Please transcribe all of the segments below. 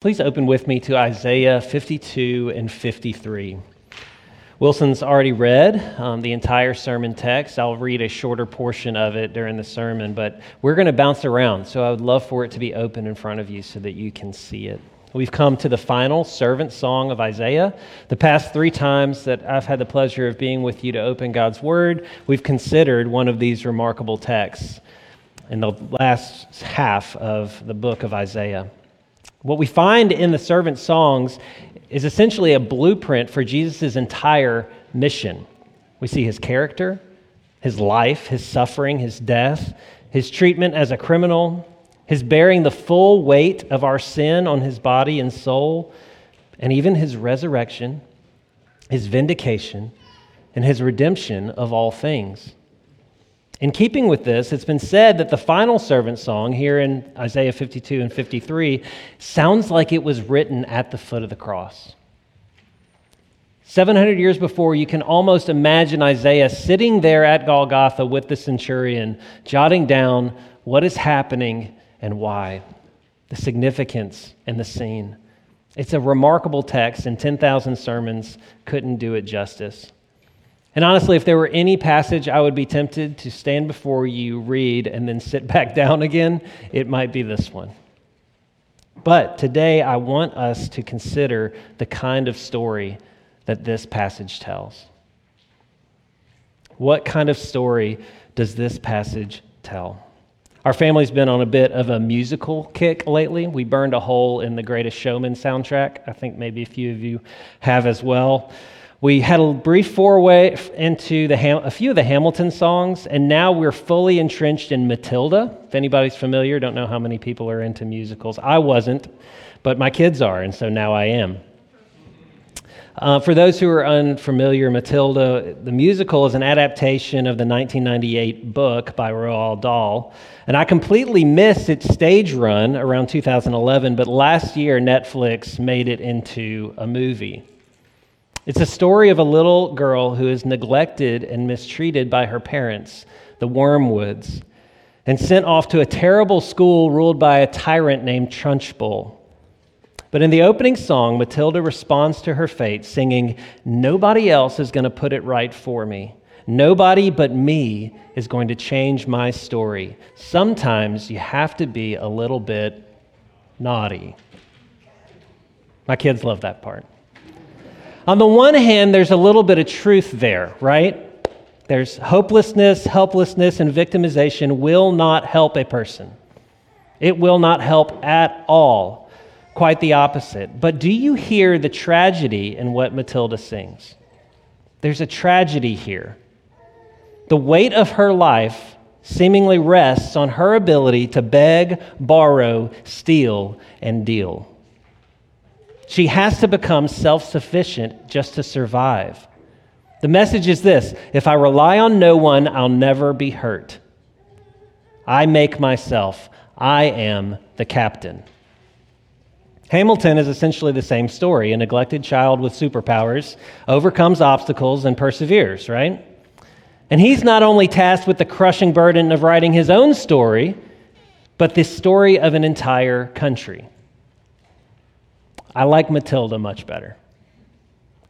Please open with me to Isaiah 52 and 53. Wilson's already read um, the entire sermon text. I'll read a shorter portion of it during the sermon, but we're going to bounce around, so I would love for it to be open in front of you so that you can see it. We've come to the final servant song of Isaiah. The past three times that I've had the pleasure of being with you to open God's Word, we've considered one of these remarkable texts in the last half of the book of Isaiah. What we find in the servant songs is essentially a blueprint for Jesus' entire mission. We see his character, his life, his suffering, his death, his treatment as a criminal, his bearing the full weight of our sin on his body and soul, and even his resurrection, his vindication, and his redemption of all things. In keeping with this, it's been said that the final servant song here in Isaiah 52 and 53 sounds like it was written at the foot of the cross. 700 years before, you can almost imagine Isaiah sitting there at Golgotha with the centurion, jotting down what is happening and why, the significance and the scene. It's a remarkable text, and 10,000 sermons couldn't do it justice. And honestly, if there were any passage I would be tempted to stand before you, read, and then sit back down again, it might be this one. But today, I want us to consider the kind of story that this passage tells. What kind of story does this passage tell? Our family's been on a bit of a musical kick lately. We burned a hole in the Greatest Showman soundtrack. I think maybe a few of you have as well. We had a brief foray into Ham- a few of the Hamilton songs, and now we're fully entrenched in Matilda. If anybody's familiar, don't know how many people are into musicals. I wasn't, but my kids are, and so now I am. Uh, for those who are unfamiliar, Matilda, the musical is an adaptation of the 1998 book by Roald Dahl. And I completely missed its stage run around 2011, but last year Netflix made it into a movie. It's a story of a little girl who is neglected and mistreated by her parents, the Wormwoods, and sent off to a terrible school ruled by a tyrant named Trunchbull. But in the opening song, Matilda responds to her fate, singing, Nobody else is going to put it right for me. Nobody but me is going to change my story. Sometimes you have to be a little bit naughty. My kids love that part. On the one hand, there's a little bit of truth there, right? There's hopelessness, helplessness, and victimization will not help a person. It will not help at all. Quite the opposite. But do you hear the tragedy in what Matilda sings? There's a tragedy here. The weight of her life seemingly rests on her ability to beg, borrow, steal, and deal. She has to become self sufficient just to survive. The message is this if I rely on no one, I'll never be hurt. I make myself, I am the captain. Hamilton is essentially the same story. A neglected child with superpowers overcomes obstacles and perseveres, right? And he's not only tasked with the crushing burden of writing his own story, but the story of an entire country. I like Matilda much better.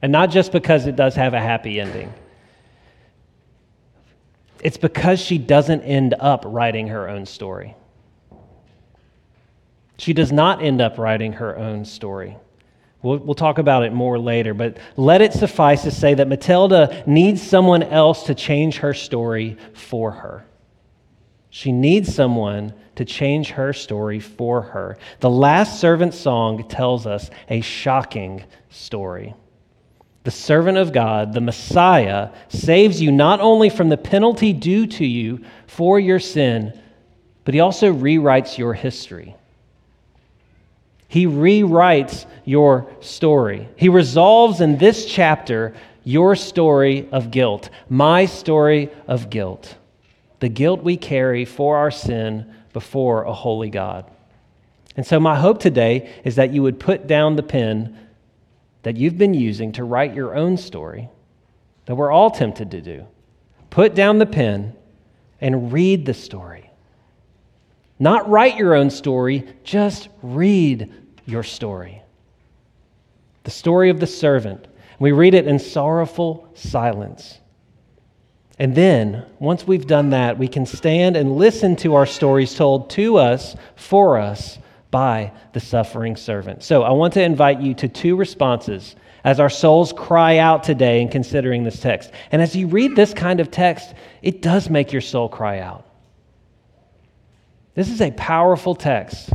And not just because it does have a happy ending, it's because she doesn't end up writing her own story. She does not end up writing her own story. We'll, we'll, talk about it more later, but let it suffice to say that Matilda needs someone else to change her story for her. She needs someone to change her story for her. The last servant song tells us a shocking story. The servant of God, the Messiah, saves you not only from the penalty due to you for your sin, but he also rewrites your history. He rewrites your story. He resolves in this chapter your story of guilt, my story of guilt the guilt we carry for our sin before a holy God. And so, my hope today is that you would put down the pen that you've been using to write your own story, that we're all tempted to do. Put down the pen and read the story. Not write your own story, just read your story. The story of the servant. We read it in sorrowful silence. And then, once we've done that, we can stand and listen to our stories told to us, for us, by the suffering servant. So I want to invite you to two responses as our souls cry out today in considering this text. And as you read this kind of text, it does make your soul cry out. This is a powerful text.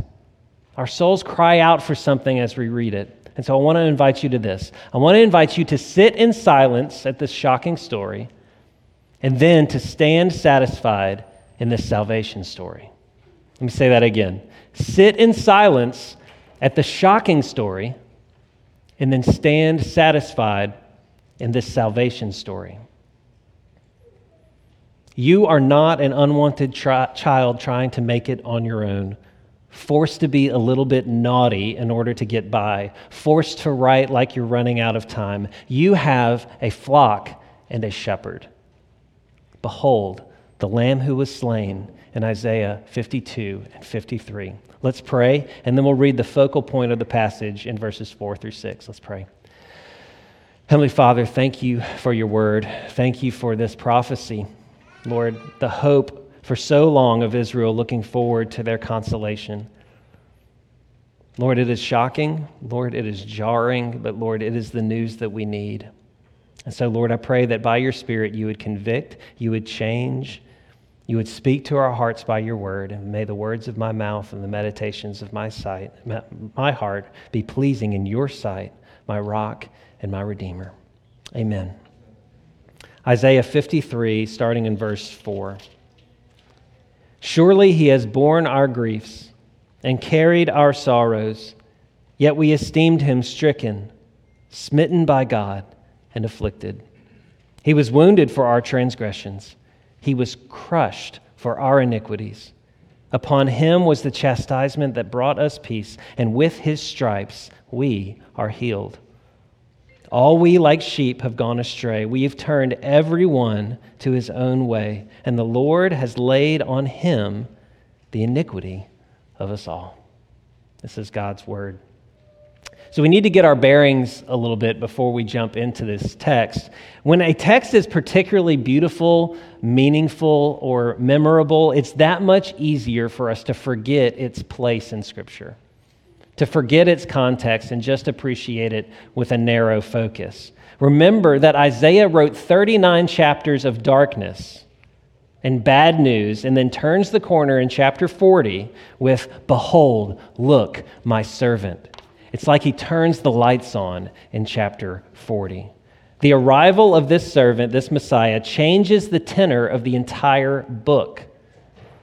Our souls cry out for something as we read it. And so I want to invite you to this. I want to invite you to sit in silence at this shocking story and then to stand satisfied in this salvation story. Let me say that again. Sit in silence at the shocking story and then stand satisfied in this salvation story. You are not an unwanted tri- child trying to make it on your own, forced to be a little bit naughty in order to get by, forced to write like you're running out of time. You have a flock and a shepherd. Behold, the lamb who was slain in Isaiah 52 and 53. Let's pray, and then we'll read the focal point of the passage in verses 4 through 6. Let's pray. Heavenly Father, thank you for your word. Thank you for this prophecy. Lord, the hope for so long of Israel looking forward to their consolation. Lord, it is shocking. Lord, it is jarring, but Lord, it is the news that we need. And so, Lord, I pray that by your Spirit you would convict, you would change, you would speak to our hearts by your word, and may the words of my mouth and the meditations of my sight, my heart, be pleasing in your sight, my rock and my redeemer. Amen. Isaiah 53, starting in verse 4. Surely he has borne our griefs and carried our sorrows, yet we esteemed him stricken, smitten by God, and afflicted. He was wounded for our transgressions he was crushed for our iniquities. Upon him was the chastisement that brought us peace, and with his stripes we are healed. All we like sheep have gone astray. We have turned every one to his own way, and the Lord has laid on him the iniquity of us all. This is God's word. So we need to get our bearings a little bit before we jump into this text. When a text is particularly beautiful, meaningful, or memorable, it's that much easier for us to forget its place in Scripture, to forget its context and just appreciate it with a narrow focus. Remember that Isaiah wrote 39 chapters of darkness and bad news, and then turns the corner in chapter 40 with, Behold, look, my servant. It's like he turns the lights on in chapter 40. The arrival of this servant, this Messiah, changes the tenor of the entire book.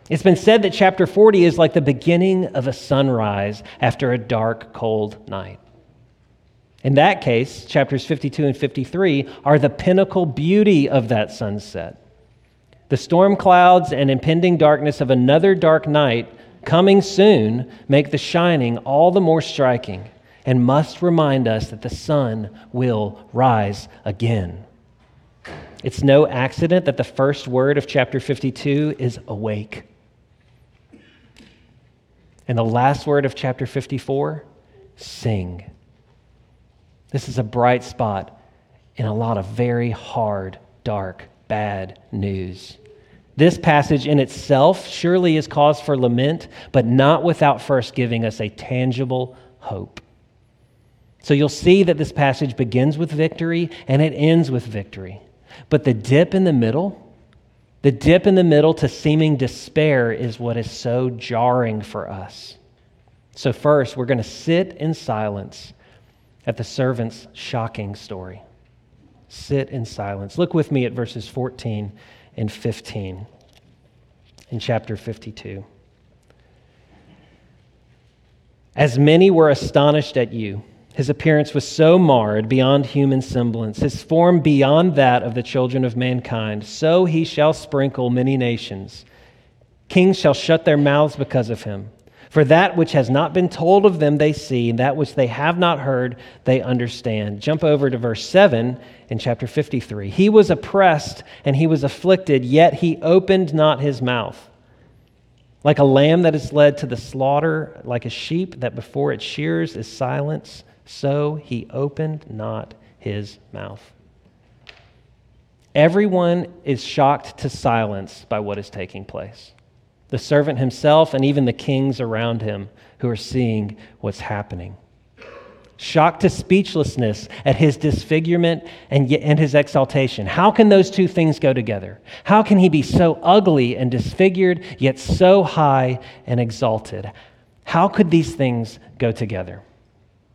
It's been said that chapter 40 is like the beginning of a sunrise after a dark, cold night. In that case, chapters 52 and 53 are the pinnacle beauty of that sunset. The storm clouds and impending darkness of another dark night coming soon make the shining all the more striking and must remind us that the sun will rise again. It's no accident that the first word of chapter 52 is awake. And the last word of chapter 54, sing. This is a bright spot in a lot of very hard, dark, bad news. This passage in itself surely is cause for lament, but not without first giving us a tangible hope. So you'll see that this passage begins with victory and it ends with victory. But the dip in the middle, the dip in the middle to seeming despair is what is so jarring for us. So, first, we're going to sit in silence at the servant's shocking story. Sit in silence. Look with me at verses 14 and 15 in chapter 52. As many were astonished at you, his appearance was so marred beyond human semblance, his form beyond that of the children of mankind. So he shall sprinkle many nations. Kings shall shut their mouths because of him. For that which has not been told of them they see, and that which they have not heard they understand. Jump over to verse 7 in chapter 53. He was oppressed and he was afflicted, yet he opened not his mouth. Like a lamb that is led to the slaughter, like a sheep that before its shears is silenced, so he opened not his mouth. Everyone is shocked to silence by what is taking place. The servant himself and even the kings around him who are seeing what's happening shocked to speechlessness at his disfigurement and, and his exaltation. How can those two things go together? How can he be so ugly and disfigured, yet so high and exalted? How could these things go together?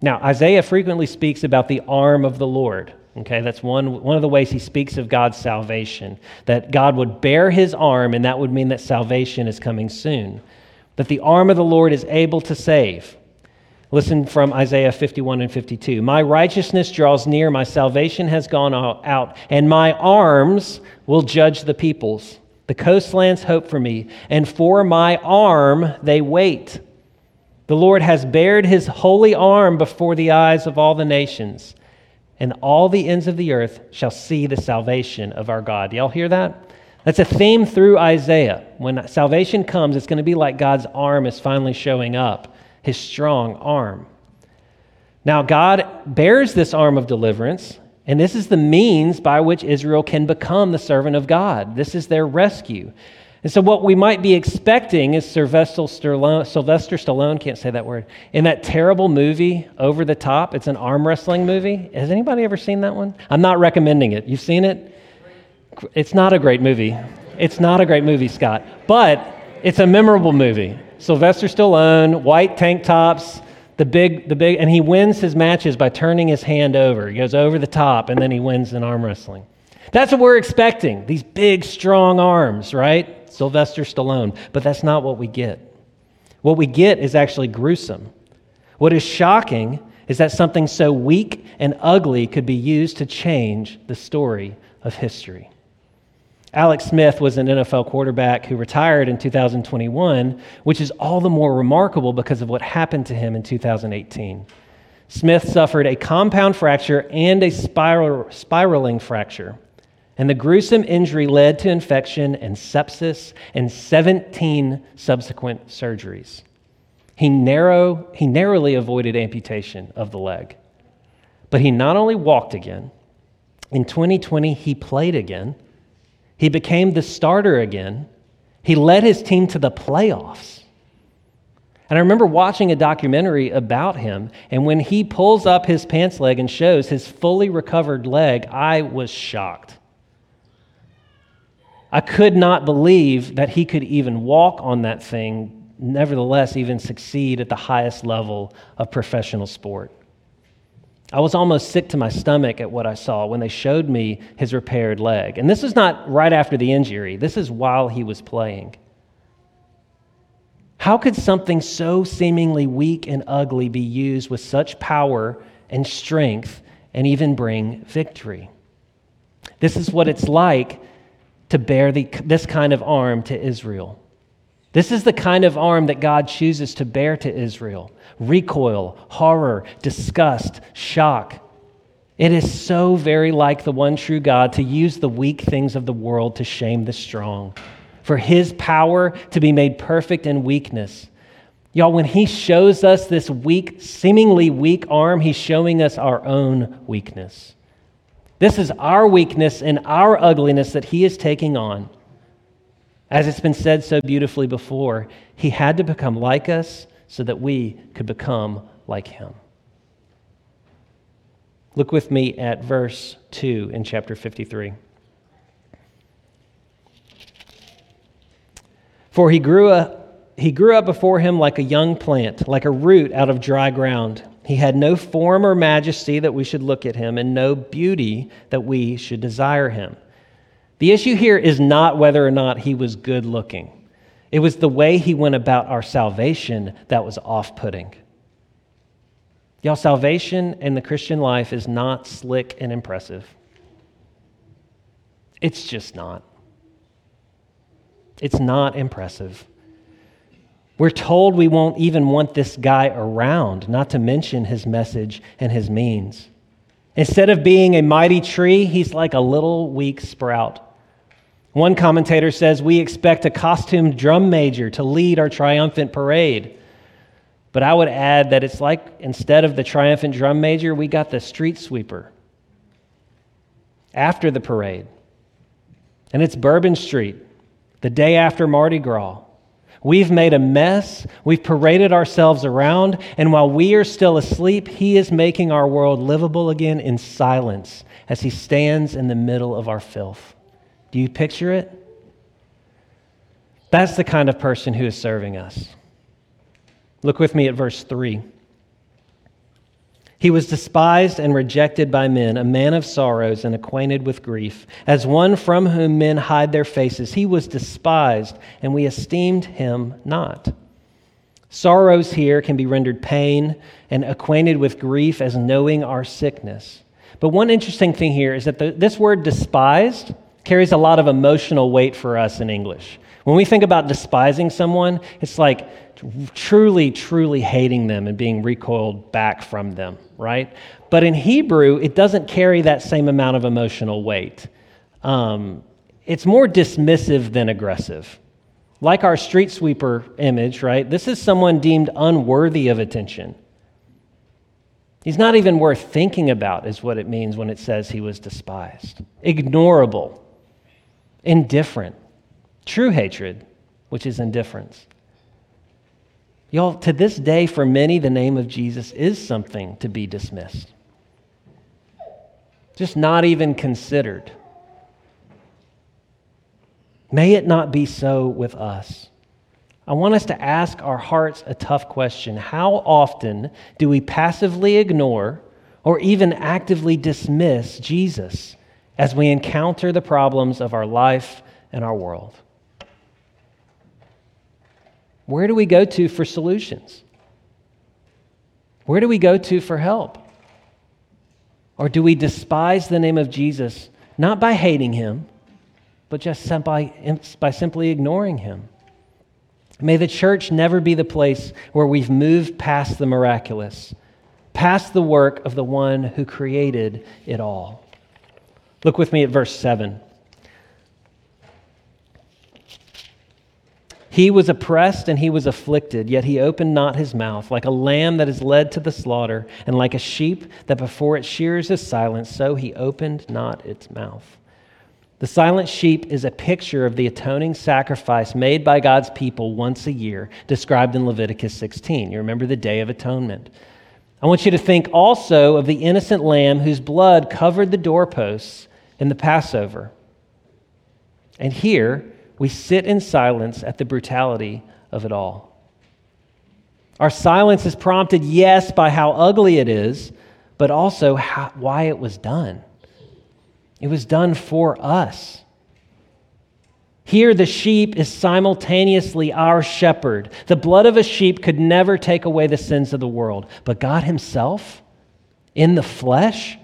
Now, Isaiah frequently speaks about the arm of the Lord. Okay, that's one, one of the ways he speaks of God's salvation, that God would bear his arm, and that would mean that salvation is coming soon. That the arm of the Lord is able to save. Listen from Isaiah 51 and 52. My righteousness draws near, my salvation has gone out, and my arms will judge the peoples. The coastlands hope for me, and for my arm they wait. The Lord has bared his holy arm before the eyes of all the nations, and all the ends of the earth shall see the salvation of our God. Y'all hear that? That's a theme through Isaiah. When salvation comes, it's going to be like God's arm is finally showing up his strong arm. Now, God bears this arm of deliverance, and this is the means by which Israel can become the servant of God. This is their rescue. And so, what we might be expecting is Sylvester Stallone, Sylvester Stallone, can't say that word, in that terrible movie, Over the Top. It's an arm wrestling movie. Has anybody ever seen that one? I'm not recommending it. You've seen it? It's not a great movie. It's not a great movie, Scott, but it's a memorable movie. Sylvester Stallone, white tank tops, the big, the big, and he wins his matches by turning his hand over. He goes over the top, and then he wins in arm wrestling. That's what we're expecting. These big, strong arms, right? Sylvester Stallone. But that's not what we get. What we get is actually gruesome. What is shocking is that something so weak and ugly could be used to change the story of history. Alex Smith was an NFL quarterback who retired in 2021, which is all the more remarkable because of what happened to him in 2018. Smith suffered a compound fracture and a spiral, spiraling fracture. And the gruesome injury led to infection and sepsis and 17 subsequent surgeries. He, narrow, he narrowly avoided amputation of the leg. But he not only walked again, in 2020, he played again he became the starter again. He led his team to the playoffs. And I remember watching a documentary about him, and when he pulls up his pants leg and shows his fully recovered leg, I was shocked. I could not believe that he could even walk on that thing, nevertheless, even succeed at the highest level of professional sport. I was almost sick to my stomach at what I saw when they showed me his repaired leg. And this is not right after the injury, this is while he was playing. How could something so seemingly weak and ugly be used with such power and strength and even bring victory? This is what it's like to bear the, this kind of arm to Israel. This is the kind of arm that God chooses to bear to Israel recoil, horror, disgust, shock. It is so very like the one true God to use the weak things of the world to shame the strong, for his power to be made perfect in weakness. Y'all, when he shows us this weak, seemingly weak arm, he's showing us our own weakness. This is our weakness and our ugliness that he is taking on. As it's been said so beautifully before, he had to become like us so that we could become like him. Look with me at verse 2 in chapter 53. For he grew, up, he grew up before him like a young plant, like a root out of dry ground. He had no form or majesty that we should look at him, and no beauty that we should desire him. The issue here is not whether or not he was good looking. It was the way he went about our salvation that was off putting. Y'all, salvation in the Christian life is not slick and impressive. It's just not. It's not impressive. We're told we won't even want this guy around, not to mention his message and his means. Instead of being a mighty tree, he's like a little weak sprout One commentator says we expect a costumed drum major to lead our triumphant parade. But I would add that it's like instead of the triumphant drum major, we got the street sweeper after the parade. And it's Bourbon Street, the day after Mardi Gras. We've made a mess. We've paraded ourselves around. And while we are still asleep, He is making our world livable again in silence as He stands in the middle of our filth. Do you picture it? That's the kind of person who is serving us. Look with me at verse 3. He was despised and rejected by men, a man of sorrows and acquainted with grief. As one from whom men hide their faces, he was despised, and we esteemed him not. Sorrows here can be rendered pain, and acquainted with grief as knowing our sickness. But one interesting thing here is that the, this word despised carries a lot of emotional weight for us in English. When we think about despising someone, it's like truly, truly hating them and being recoiled back from them, right? But in Hebrew, it doesn't carry that same amount of emotional weight. Um, it's more dismissive than aggressive. Like our street sweeper image, right? This is someone deemed unworthy of attention. He's not even worth thinking about, is what it means when it says he was despised. Ignorable, indifferent, true hatred, which is indifference. Y'all, to this day, for many, the name of Jesus is something to be dismissed, just not even considered. May it not be so with us. I want us to ask our hearts a tough question. How often do we passively ignore or even actively dismiss Jesus as we encounter the problems of our life and our world? Where do we go to for solutions? Where do we go to for help? Or do we despise the name of Jesus not by hating him, but just by, by simply ignoring him? May the church never be the place where we've moved past the miraculous, past the work of the one who created it all. Look with me at verse 7. He was oppressed and he was afflicted, yet he opened not his mouth. Like a lamb that is led to the slaughter, and like a sheep that before its shears is silent, so he opened not its mouth. The silent sheep is a picture of the atoning sacrifice made by God's people once a year, described in Leviticus 16. You remember the Day of Atonement. I want you to think also of the innocent lamb whose blood covered the doorposts in the Passover. And here, we sit in silence at the brutality of it all. Our silence is prompted, yes, by how ugly it is, but also how, why it was done. It was done for us. Here, the sheep is simultaneously our shepherd. The blood of a sheep could never take away the sins of the world, but God Himself, in the flesh,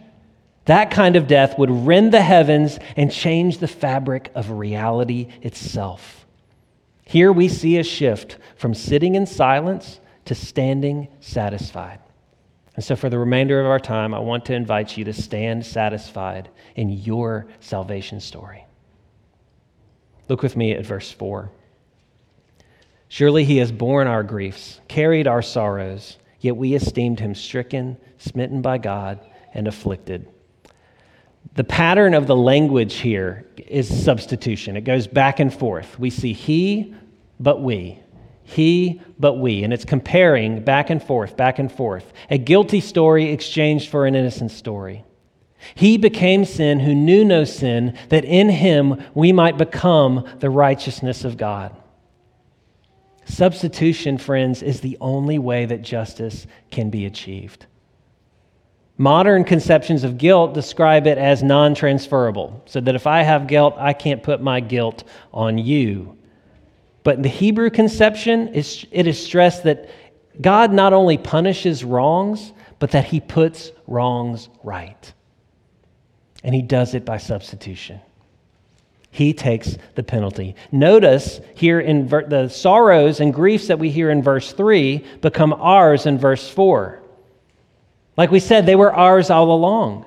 that kind of death would rend the heavens and change the fabric of reality itself. Here we see a shift from sitting in silence to standing satisfied. And so, for the remainder of our time, I want to invite you to stand satisfied in your salvation story. Look with me at verse 4. Surely he has borne our griefs, carried our sorrows, yet we esteemed him stricken, smitten by God, and afflicted the pattern of the language here is substitution. It goes back and forth. We see he, but we. He, but we. And it's comparing back and forth, back and forth. A guilty story exchanged for an innocent story. He became sin who knew no sin, that in him we might become the righteousness of God. Substitution, friends, is the only way that justice can be achieved. Modern conceptions of guilt describe it as non transferable, so that if I have guilt, I can't put my guilt on you. But in the Hebrew conception, it is stressed that God not only punishes wrongs, but that he puts wrongs right. And he does it by substitution. He takes the penalty. Notice here in ver- the sorrows and griefs that we hear in verse 3 become ours in verse 4. Like we said, they were ours all along.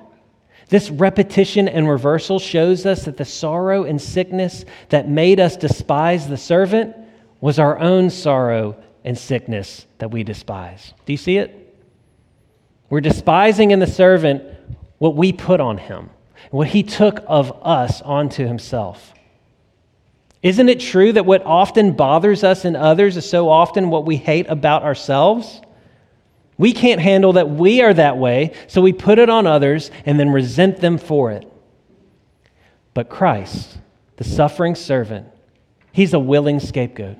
This repetition and reversal shows us that the sorrow and sickness that made us despise the servant was our own sorrow and sickness that we despise. Do you see it? We're despising in the servant what we put on him, what he took of us onto himself. Isn't it true that what often bothers us in others is so often what we hate about ourselves? We can't handle that we are that way, so we put it on others and then resent them for it. But Christ, the suffering servant, he's a willing scapegoat.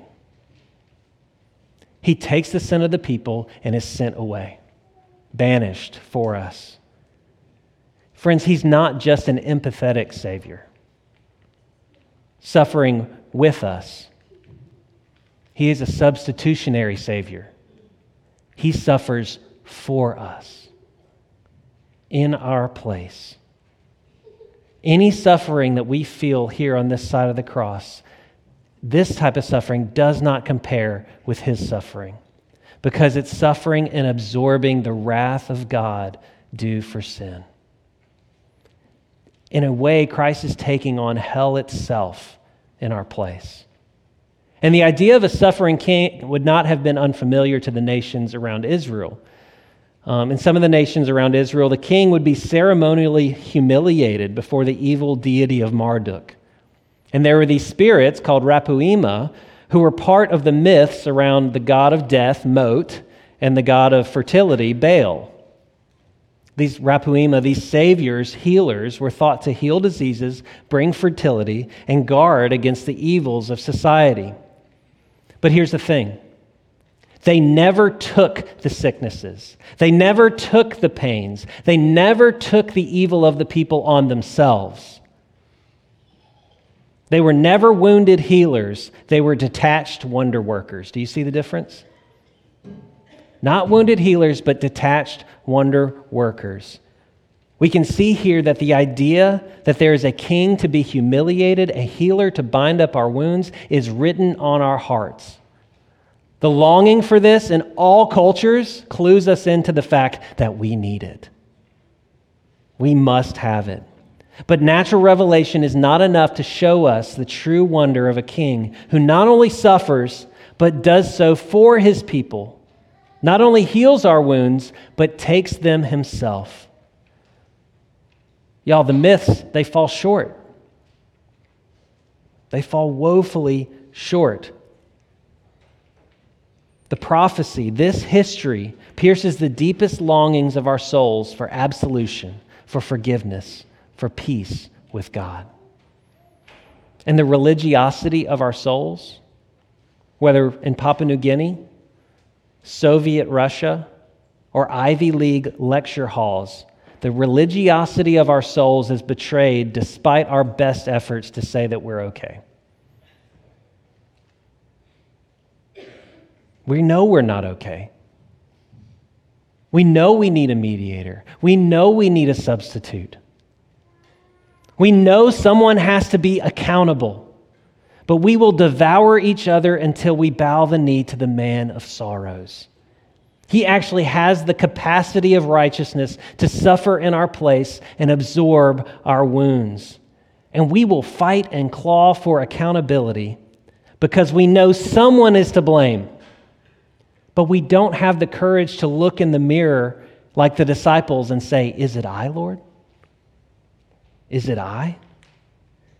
He takes the sin of the people and is sent away, banished for us. Friends, he's not just an empathetic Savior, suffering with us. He is a substitutionary Savior he suffers for us in our place. Any suffering that we feel here on this side of the cross, this type of suffering does not compare with his suffering because it's suffering and absorbing the wrath of God due for sin. In a way, Christ is taking on hell itself in our place. And the idea of a suffering king would not have been unfamiliar to the nations around Israel. Um, in some of the nations around Israel, the king would be ceremonially humiliated before the evil deity of Marduk. And there were these spirits called Rapuima who were part of the myths around the god of death, Mot, and the god of fertility, Baal. These Rapuima, these saviors, healers, were thought to heal diseases, bring fertility, and guard against the evils of society. But here's the thing they never took the sicknesses, they never took the pains, they never took the evil of the people on themselves. They were never wounded healers, they were detached wonder workers. Do you see the difference? Not wounded healers, but detached wonder workers. We can see here that the idea that there is a king to be humiliated, a healer to bind up our wounds, is written on our hearts. The longing for this in all cultures clues us into the fact that we need it. We must have it. But natural revelation is not enough to show us the true wonder of a king who not only suffers, but does so for his people, not only heals our wounds, but takes them himself. Y'all, the myths, they fall short. They fall woefully short. The prophecy, this history, pierces the deepest longings of our souls for absolution, for forgiveness, for peace with God. And the religiosity of our souls, whether in Papua New Guinea, Soviet Russia, or Ivy League lecture halls, the religiosity of our souls is betrayed despite our best efforts to say that we're okay. We know we're not okay. We know we need a mediator. We know we need a substitute. We know someone has to be accountable, but we will devour each other until we bow the knee to the man of sorrows. He actually has the capacity of righteousness to suffer in our place and absorb our wounds. And we will fight and claw for accountability because we know someone is to blame. But we don't have the courage to look in the mirror like the disciples and say, Is it I, Lord? Is it I?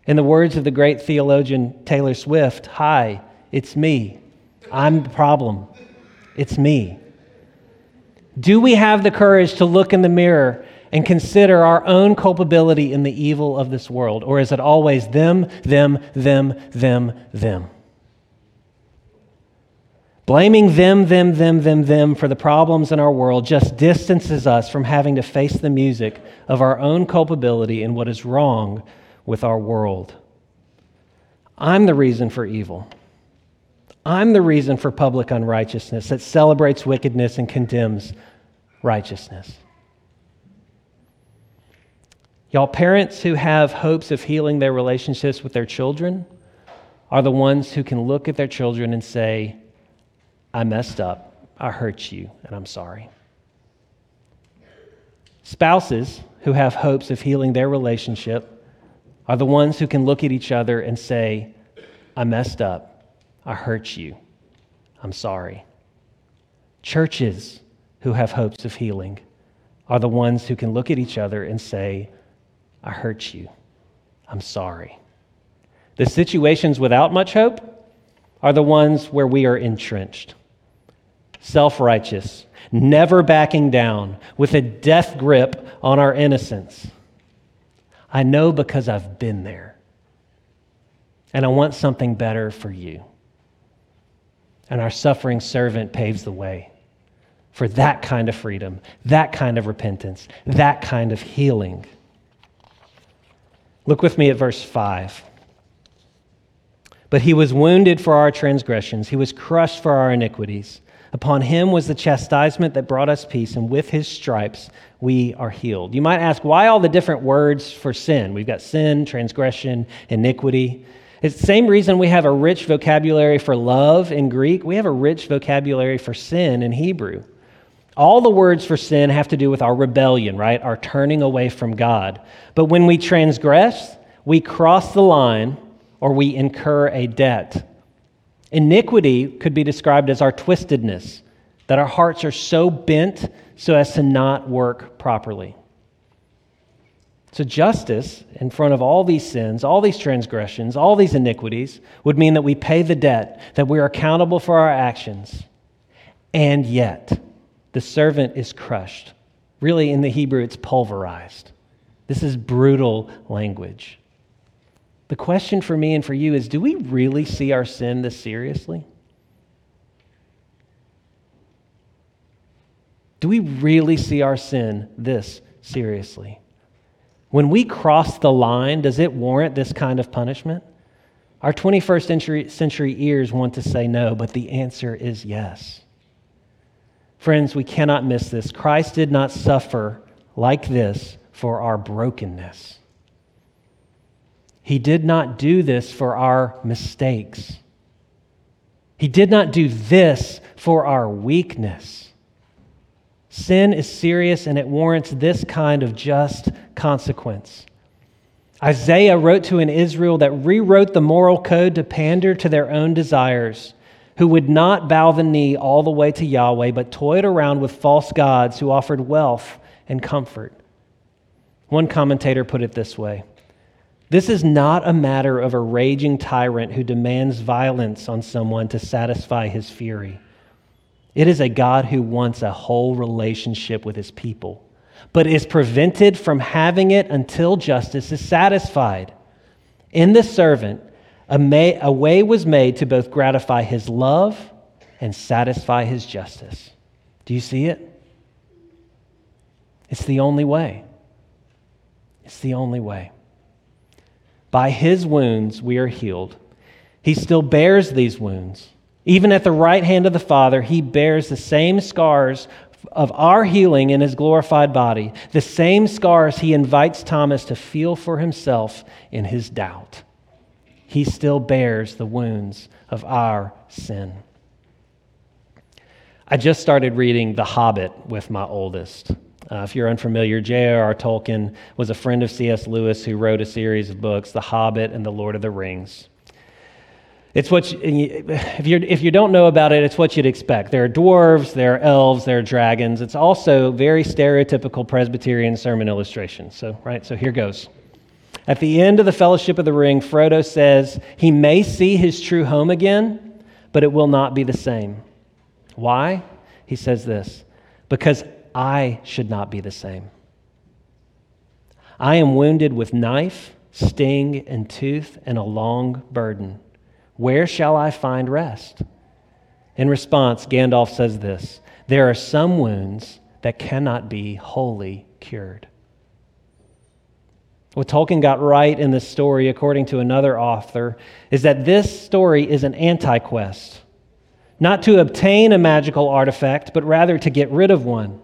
In the words of the great theologian Taylor Swift, Hi, it's me. I'm the problem. It's me. Do we have the courage to look in the mirror and consider our own culpability in the evil of this world? Or is it always them, them, them, them, them? Blaming them, them, them, them, them for the problems in our world just distances us from having to face the music of our own culpability in what is wrong with our world. I'm the reason for evil. I'm the reason for public unrighteousness that celebrates wickedness and condemns righteousness. Y'all, parents who have hopes of healing their relationships with their children are the ones who can look at their children and say, I messed up, I hurt you, and I'm sorry. Spouses who have hopes of healing their relationship are the ones who can look at each other and say, I messed up. I hurt you. I'm sorry. Churches who have hopes of healing are the ones who can look at each other and say, I hurt you. I'm sorry. The situations without much hope are the ones where we are entrenched, self righteous, never backing down, with a death grip on our innocence. I know because I've been there. And I want something better for you. And our suffering servant paves the way for that kind of freedom, that kind of repentance, that kind of healing. Look with me at verse 5. But he was wounded for our transgressions, he was crushed for our iniquities. Upon him was the chastisement that brought us peace, and with his stripes we are healed. You might ask, why all the different words for sin? We've got sin, transgression, iniquity. It's the same reason we have a rich vocabulary for love in Greek, we have a rich vocabulary for sin in Hebrew. All the words for sin have to do with our rebellion, right? Our turning away from God. But when we transgress, we cross the line or we incur a debt. Iniquity could be described as our twistedness, that our hearts are so bent so as to not work properly. So, justice in front of all these sins, all these transgressions, all these iniquities would mean that we pay the debt, that we are accountable for our actions. And yet, the servant is crushed. Really, in the Hebrew, it's pulverized. This is brutal language. The question for me and for you is do we really see our sin this seriously? Do we really see our sin this seriously? When we cross the line, does it warrant this kind of punishment? Our 21st century, century ears want to say no, but the answer is yes. Friends, we cannot miss this. Christ did not suffer like this for our brokenness. He did not do this for our mistakes. He did not do this for our weakness. Sin is serious and it warrants this kind of just consequence. Isaiah wrote to an Israel that rewrote the moral code to pander to their own desires who would not bow the knee all the way to Yahweh, but toyed around with false gods who offered wealth and comfort. One commentator put it this way This is not a matter of a raging tyrant who demands violence on someone to satisfy his fury. It is a God who wants a whole relationship with his people, but is prevented from having it until justice is satisfied. In the servant, a, may, a way was made to both gratify his love and satisfy his justice. Do you see it? It's the only way. It's the only way. By his wounds we are healed. He still bears these wounds. Even at the right hand of the Father, he bears the same scars of our healing in his glorified body, the same scars he invites Thomas to feel for himself in his doubt he still bears the wounds of our sin. I just started reading The Hobbit with my oldest. Uh, if you're unfamiliar, J.R.R. Tolkien was a friend of C.S. Lewis who wrote a series of books, The Hobbit and The Lord of the Rings. It's what you, if, you if you don't know about it, it's what you'd expect. There are dwarves, there are elves, there are dragons. It's also very stereotypical Presbyterian sermon illustrations. So, right, so here goes. At the end of the Fellowship of the Ring, Frodo says he may see his true home again, but it will not be the same. Why? He says this because I should not be the same. I am wounded with knife, sting, and tooth, and a long burden. Where shall I find rest? In response, Gandalf says this There are some wounds that cannot be wholly cured. What Tolkien got right in this story, according to another author, is that this story is an anti quest. Not to obtain a magical artifact, but rather to get rid of one.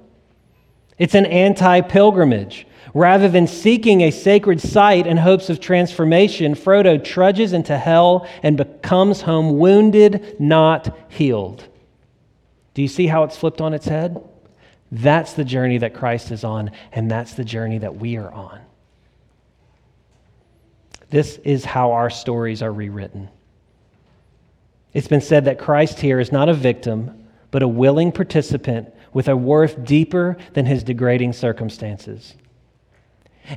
It's an anti pilgrimage. Rather than seeking a sacred site in hopes of transformation, Frodo trudges into hell and becomes home wounded, not healed. Do you see how it's flipped on its head? That's the journey that Christ is on, and that's the journey that we are on. This is how our stories are rewritten. It's been said that Christ here is not a victim, but a willing participant with a worth deeper than his degrading circumstances.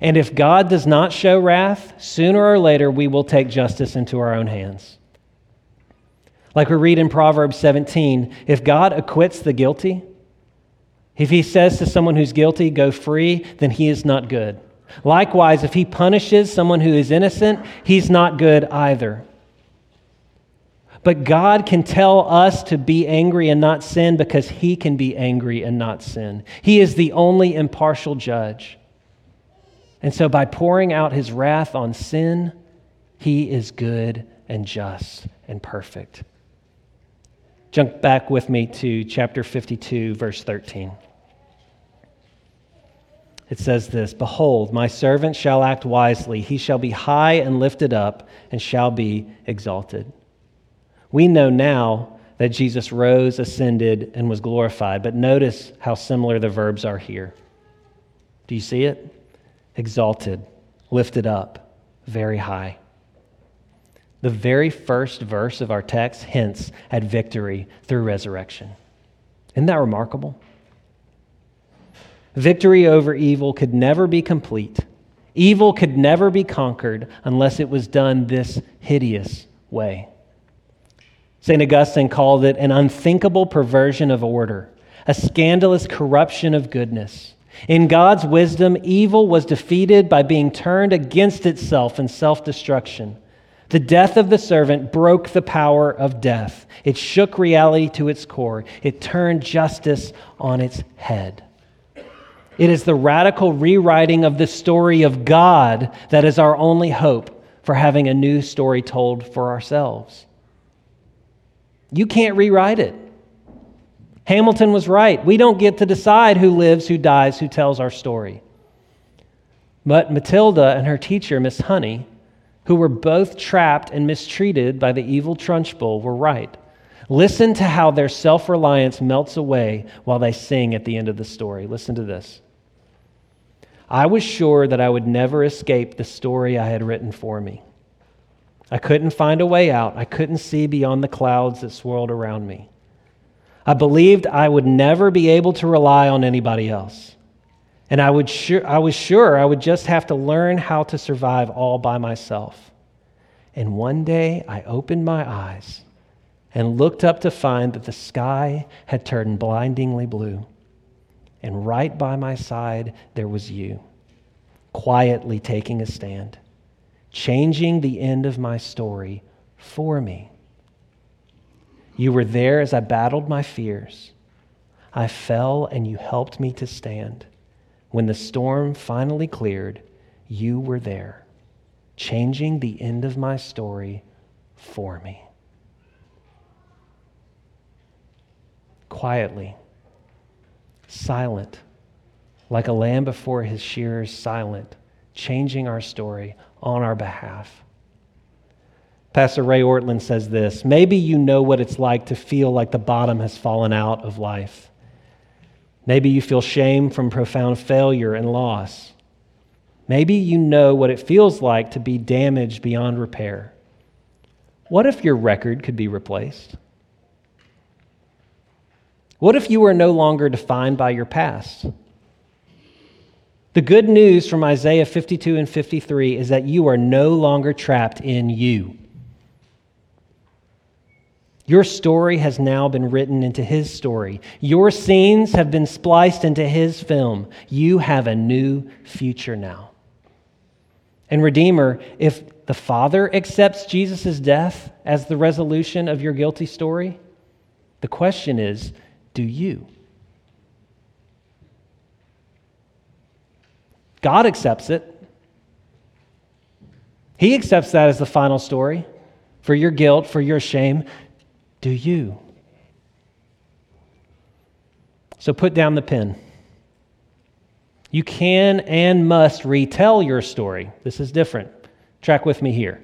And if God does not show wrath, sooner or later we will take justice into our own hands. Like we read in Proverbs 17, if God acquits the guilty, if he says to someone who's guilty, go free, then he is not good. Likewise, if he punishes someone who is innocent, he's not good either. But God can tell us to be angry and not sin because he can be angry and not sin. He is the only impartial judge. And so, by pouring out his wrath on sin, he is good and just and perfect. Jump back with me to chapter 52, verse 13. It says this Behold, my servant shall act wisely. He shall be high and lifted up and shall be exalted. We know now that Jesus rose, ascended, and was glorified, but notice how similar the verbs are here. Do you see it? Exalted, lifted up, very high. The very first verse of our text hints at victory through resurrection. Isn't that remarkable? Victory over evil could never be complete. Evil could never be conquered unless it was done this hideous way. St. Augustine called it an unthinkable perversion of order, a scandalous corruption of goodness. In God's wisdom, evil was defeated by being turned against itself in self destruction. The death of the servant broke the power of death. It shook reality to its core. It turned justice on its head. It is the radical rewriting of the story of God that is our only hope for having a new story told for ourselves. You can't rewrite it. Hamilton was right. We don't get to decide who lives, who dies, who tells our story. But Matilda and her teacher, Miss Honey, who were both trapped and mistreated by the evil Trunchbull, were right. Listen to how their self reliance melts away while they sing at the end of the story. Listen to this. I was sure that I would never escape the story I had written for me. I couldn't find a way out. I couldn't see beyond the clouds that swirled around me. I believed I would never be able to rely on anybody else. And I, would sure, I was sure I would just have to learn how to survive all by myself. And one day I opened my eyes and looked up to find that the sky had turned blindingly blue. And right by my side, there was you, quietly taking a stand changing the end of my story for me. You were there as I battled my fears. I fell and you helped me to stand. When the storm finally cleared, you were there, changing the end of my story for me. Quietly, silent, like a lamb before his shearers, silent, changing our story on our behalf. Pastor Ray Ortlund says this Maybe you know what it's like to feel like the bottom has fallen out of life. Maybe you feel shame from profound failure and loss. Maybe you know what it feels like to be damaged beyond repair. What if your record could be replaced? What if you were no longer defined by your past? The good news from Isaiah 52 and 53 is that you are no longer trapped in you. Your story has now been written into his story. Your scenes have been spliced into his film. You have a new future now. And, Redeemer, if the Father accepts Jesus' death as the resolution of your guilty story, the question is do you? God accepts it. He accepts that as the final story for your guilt, for your shame. Do you? So put down the pen. You can and must retell your story. This is different. Track with me here.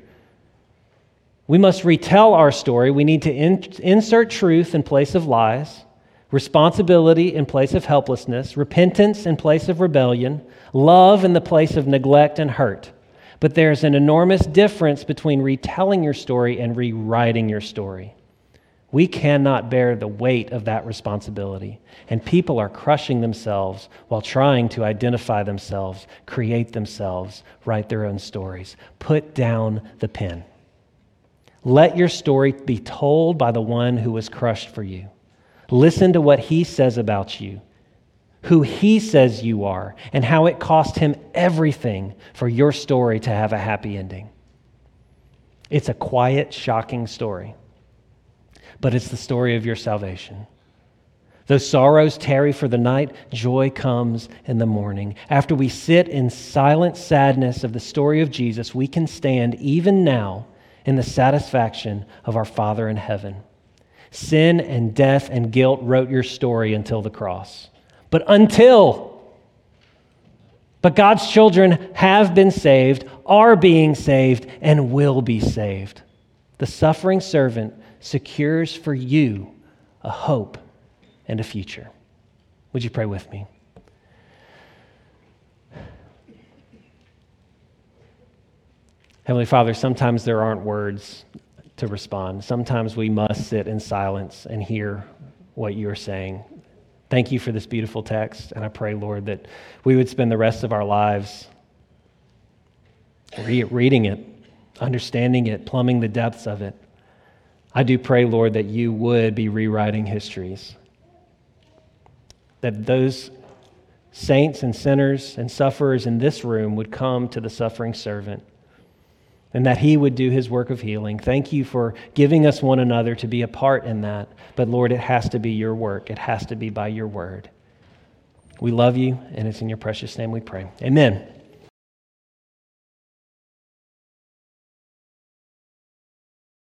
We must retell our story. We need to in- insert truth in place of lies. responsibility in place of helplessness, repentance in place of rebellion, love in the place of neglect and hurt. But there's an enormous difference between retelling your story and rewriting your story. We cannot bear the weight of that responsibility. And people are crushing themselves while trying to identify themselves, create themselves, write their own stories. Put down the pen. Let your story be told by the one who was crushed for you. Listen to what he says about you, who he says you are, and how it cost him everything for your story to have a happy ending. It's a quiet, shocking story, but it's the story of your salvation. Though sorrows tarry for the night, joy comes in the morning. After we sit in silent sadness of the story of Jesus, we can stand even now in the satisfaction of our Father in heaven. Sin and death and guilt wrote your story until the cross. But until, but God's children have been saved, are being saved, and will be saved. The suffering servant secures for you a hope and a future. Would you pray with me? Heavenly Father, sometimes there aren't words to respond. Sometimes we must sit in silence and hear what you are saying. Thank you for this beautiful text, and I pray, Lord, that we would spend the rest of our lives re- reading it, understanding it, plumbing the depths of it. I do pray, Lord, that you would be rewriting histories, that those saints and sinners and sufferers in this room would come to the suffering servant and that He would do His work of healing. Thank you for giving us one another to be a part in that. But Lord, it has to be your work, it has to be by your word. We love you, and it's in your precious name we pray. Amen.